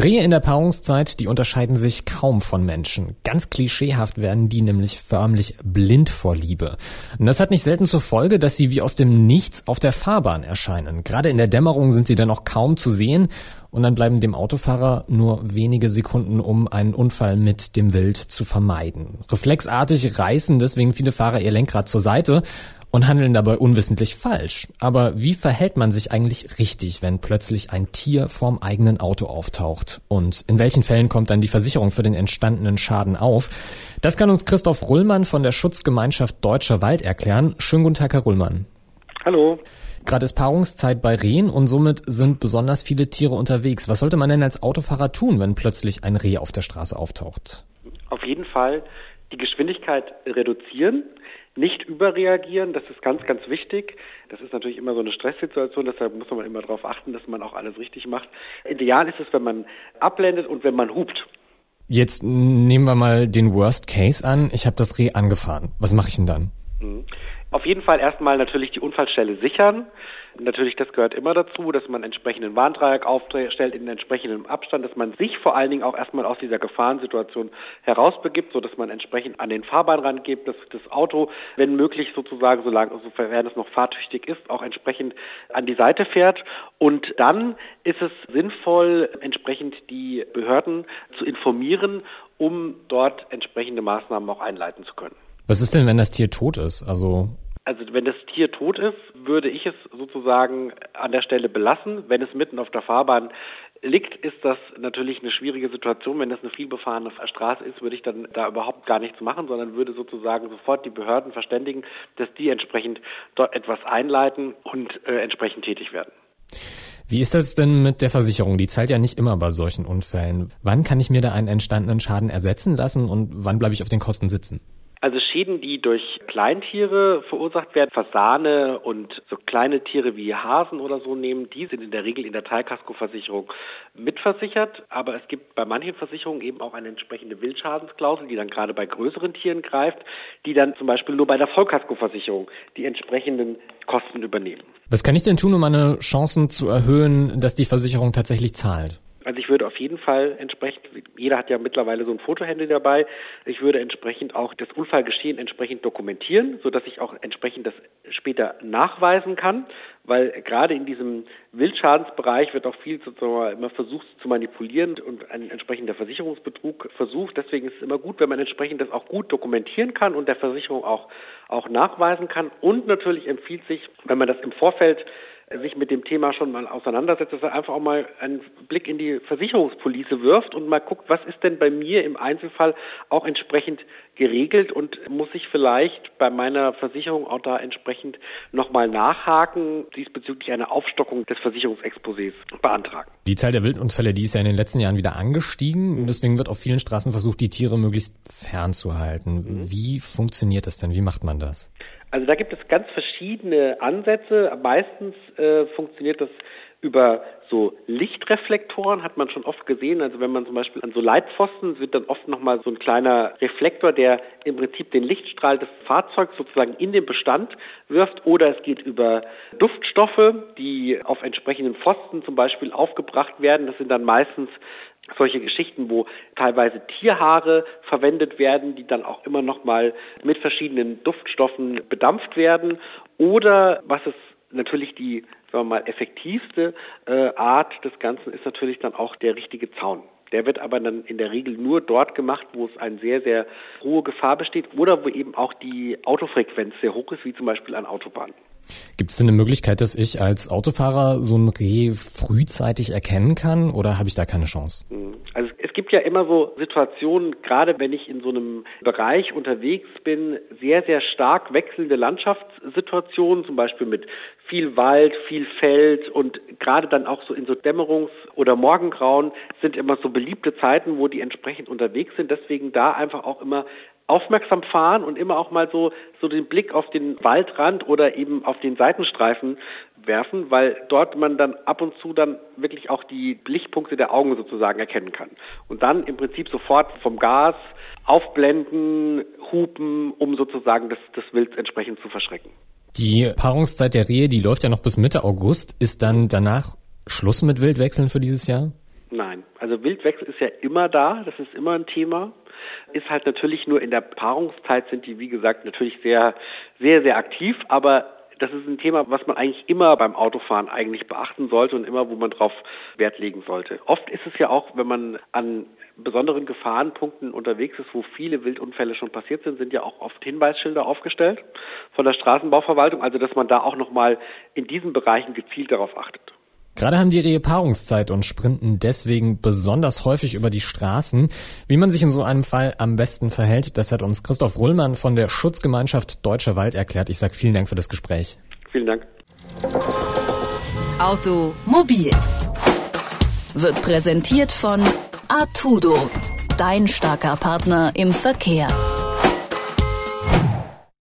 Rehe in der Paarungszeit, die unterscheiden sich kaum von Menschen. Ganz klischeehaft werden die nämlich förmlich blind vor Liebe. Und das hat nicht selten zur Folge, dass sie wie aus dem Nichts auf der Fahrbahn erscheinen. Gerade in der Dämmerung sind sie dann auch kaum zu sehen und dann bleiben dem Autofahrer nur wenige Sekunden, um einen Unfall mit dem Wild zu vermeiden. Reflexartig reißen deswegen viele Fahrer ihr Lenkrad zur Seite und handeln dabei unwissentlich falsch. Aber wie verhält man sich eigentlich richtig, wenn plötzlich ein Tier vorm eigenen Auto auftaucht? Und in welchen Fällen kommt dann die Versicherung für den entstandenen Schaden auf? Das kann uns Christoph Rullmann von der Schutzgemeinschaft Deutscher Wald erklären. Schönen guten Tag, Herr Rullmann. Hallo. Gerade ist Paarungszeit bei Rehen und somit sind besonders viele Tiere unterwegs. Was sollte man denn als Autofahrer tun, wenn plötzlich ein Reh auf der Straße auftaucht? Auf jeden Fall die Geschwindigkeit reduzieren, nicht überreagieren, das ist ganz, ganz wichtig. Das ist natürlich immer so eine Stresssituation, deshalb muss man immer darauf achten, dass man auch alles richtig macht. Ideal ist es, wenn man abblendet und wenn man hupt. Jetzt nehmen wir mal den Worst Case an. Ich habe das Reh angefahren. Was mache ich denn dann? Mhm. Auf jeden Fall erstmal natürlich die Unfallstelle sichern. Natürlich, das gehört immer dazu, dass man entsprechenden Warndreieck aufstellt in entsprechendem Abstand, dass man sich vor allen Dingen auch erstmal aus dieser Gefahrensituation herausbegibt, so dass man entsprechend an den Fahrbahn rangeht, dass das Auto, wenn möglich sozusagen, solange, sofern es noch fahrtüchtig ist, auch entsprechend an die Seite fährt. Und dann ist es sinnvoll, entsprechend die Behörden zu informieren, um dort entsprechende Maßnahmen auch einleiten zu können. Was ist denn, wenn das Tier tot ist? Also also wenn das Tier tot ist, würde ich es sozusagen an der Stelle belassen. Wenn es mitten auf der Fahrbahn liegt, ist das natürlich eine schwierige Situation. Wenn das eine vielbefahrene Straße ist, würde ich dann da überhaupt gar nichts machen, sondern würde sozusagen sofort die Behörden verständigen, dass die entsprechend dort etwas einleiten und äh, entsprechend tätig werden. Wie ist das denn mit der Versicherung? Die zahlt ja nicht immer bei solchen Unfällen. Wann kann ich mir da einen entstandenen Schaden ersetzen lassen und wann bleibe ich auf den Kosten sitzen? Also Schäden, die durch Kleintiere verursacht werden, Fasane und so kleine Tiere wie Hasen oder so nehmen, die sind in der Regel in der Teilkaskoversicherung mitversichert. Aber es gibt bei manchen Versicherungen eben auch eine entsprechende Wildschadensklausel, die dann gerade bei größeren Tieren greift, die dann zum Beispiel nur bei der Vollkaskoversicherung die entsprechenden Kosten übernehmen. Was kann ich denn tun, um meine Chancen zu erhöhen, dass die Versicherung tatsächlich zahlt? Also ich würde auf jeden Fall entsprechend, jeder hat ja mittlerweile so ein Fotohandy dabei, ich würde entsprechend auch das Unfallgeschehen entsprechend dokumentieren, sodass ich auch entsprechend das später nachweisen kann, weil gerade in diesem Wildschadensbereich wird auch viel sozusagen immer versucht zu manipulieren und ein entsprechender Versicherungsbetrug versucht. Deswegen ist es immer gut, wenn man entsprechend das auch gut dokumentieren kann und der Versicherung auch, auch nachweisen kann. Und natürlich empfiehlt sich, wenn man das im Vorfeld sich mit dem Thema schon mal auseinandersetzt, dass er einfach auch mal einen Blick in die Versicherungspolice wirft und mal guckt, was ist denn bei mir im Einzelfall auch entsprechend geregelt und muss ich vielleicht bei meiner Versicherung auch da entsprechend nochmal nachhaken, diesbezüglich eine Aufstockung des Versicherungsexposés beantragen. Die Zahl der Wildunfälle, die ist ja in den letzten Jahren wieder angestiegen und deswegen wird auf vielen Straßen versucht, die Tiere möglichst fernzuhalten. Mhm. Wie funktioniert das denn? Wie macht man das? Also da gibt es ganz verschiedene Ansätze. Meistens äh, funktioniert das über so Lichtreflektoren hat man schon oft gesehen. Also wenn man zum Beispiel an so Leitpfosten wird dann oft nochmal so ein kleiner Reflektor, der im Prinzip den Lichtstrahl des Fahrzeugs sozusagen in den Bestand wirft. Oder es geht über Duftstoffe, die auf entsprechenden Pfosten zum Beispiel aufgebracht werden. Das sind dann meistens solche Geschichten, wo teilweise Tierhaare verwendet werden, die dann auch immer noch mal mit verschiedenen Duftstoffen bedampft werden. Oder was es natürlich die sagen wir mal, effektivste äh, Art des Ganzen ist natürlich dann auch der richtige Zaun. Der wird aber dann in der Regel nur dort gemacht, wo es eine sehr, sehr hohe Gefahr besteht oder wo eben auch die Autofrequenz sehr hoch ist, wie zum Beispiel an Autobahnen. Gibt es denn eine Möglichkeit, dass ich als Autofahrer so ein Reh frühzeitig erkennen kann oder habe ich da keine Chance? Es gibt ja immer so Situationen, gerade wenn ich in so einem Bereich unterwegs bin, sehr, sehr stark wechselnde Landschaftssituationen, zum Beispiel mit viel Wald, viel Feld und gerade dann auch so in so Dämmerungs- oder Morgengrauen sind immer so beliebte Zeiten, wo die entsprechend unterwegs sind. Deswegen da einfach auch immer aufmerksam fahren und immer auch mal so, so den Blick auf den Waldrand oder eben auf den Seitenstreifen werfen, weil dort man dann ab und zu dann wirklich auch die Lichtpunkte der Augen sozusagen erkennen kann. Und dann im Prinzip sofort vom Gas aufblenden, hupen, um sozusagen das, das Wild entsprechend zu verschrecken. Die Paarungszeit der Rehe, die läuft ja noch bis Mitte August. Ist dann danach Schluss mit Wildwechseln für dieses Jahr? Nein, also Wildwechsel ist ja immer da, das ist immer ein Thema. Ist halt natürlich nur in der Paarungszeit sind die, wie gesagt, natürlich sehr, sehr, sehr aktiv, aber das ist ein Thema, was man eigentlich immer beim Autofahren eigentlich beachten sollte und immer, wo man drauf Wert legen sollte. Oft ist es ja auch, wenn man an besonderen Gefahrenpunkten unterwegs ist, wo viele Wildunfälle schon passiert sind, sind ja auch oft Hinweisschilder aufgestellt von der Straßenbauverwaltung, also dass man da auch nochmal in diesen Bereichen gezielt darauf achtet. Gerade haben die Rehe Paarungszeit und sprinten deswegen besonders häufig über die Straßen. Wie man sich in so einem Fall am besten verhält, das hat uns Christoph Rullmann von der Schutzgemeinschaft Deutscher Wald erklärt. Ich sage vielen Dank für das Gespräch. Vielen Dank. Automobil wird präsentiert von Artudo, dein starker Partner im Verkehr.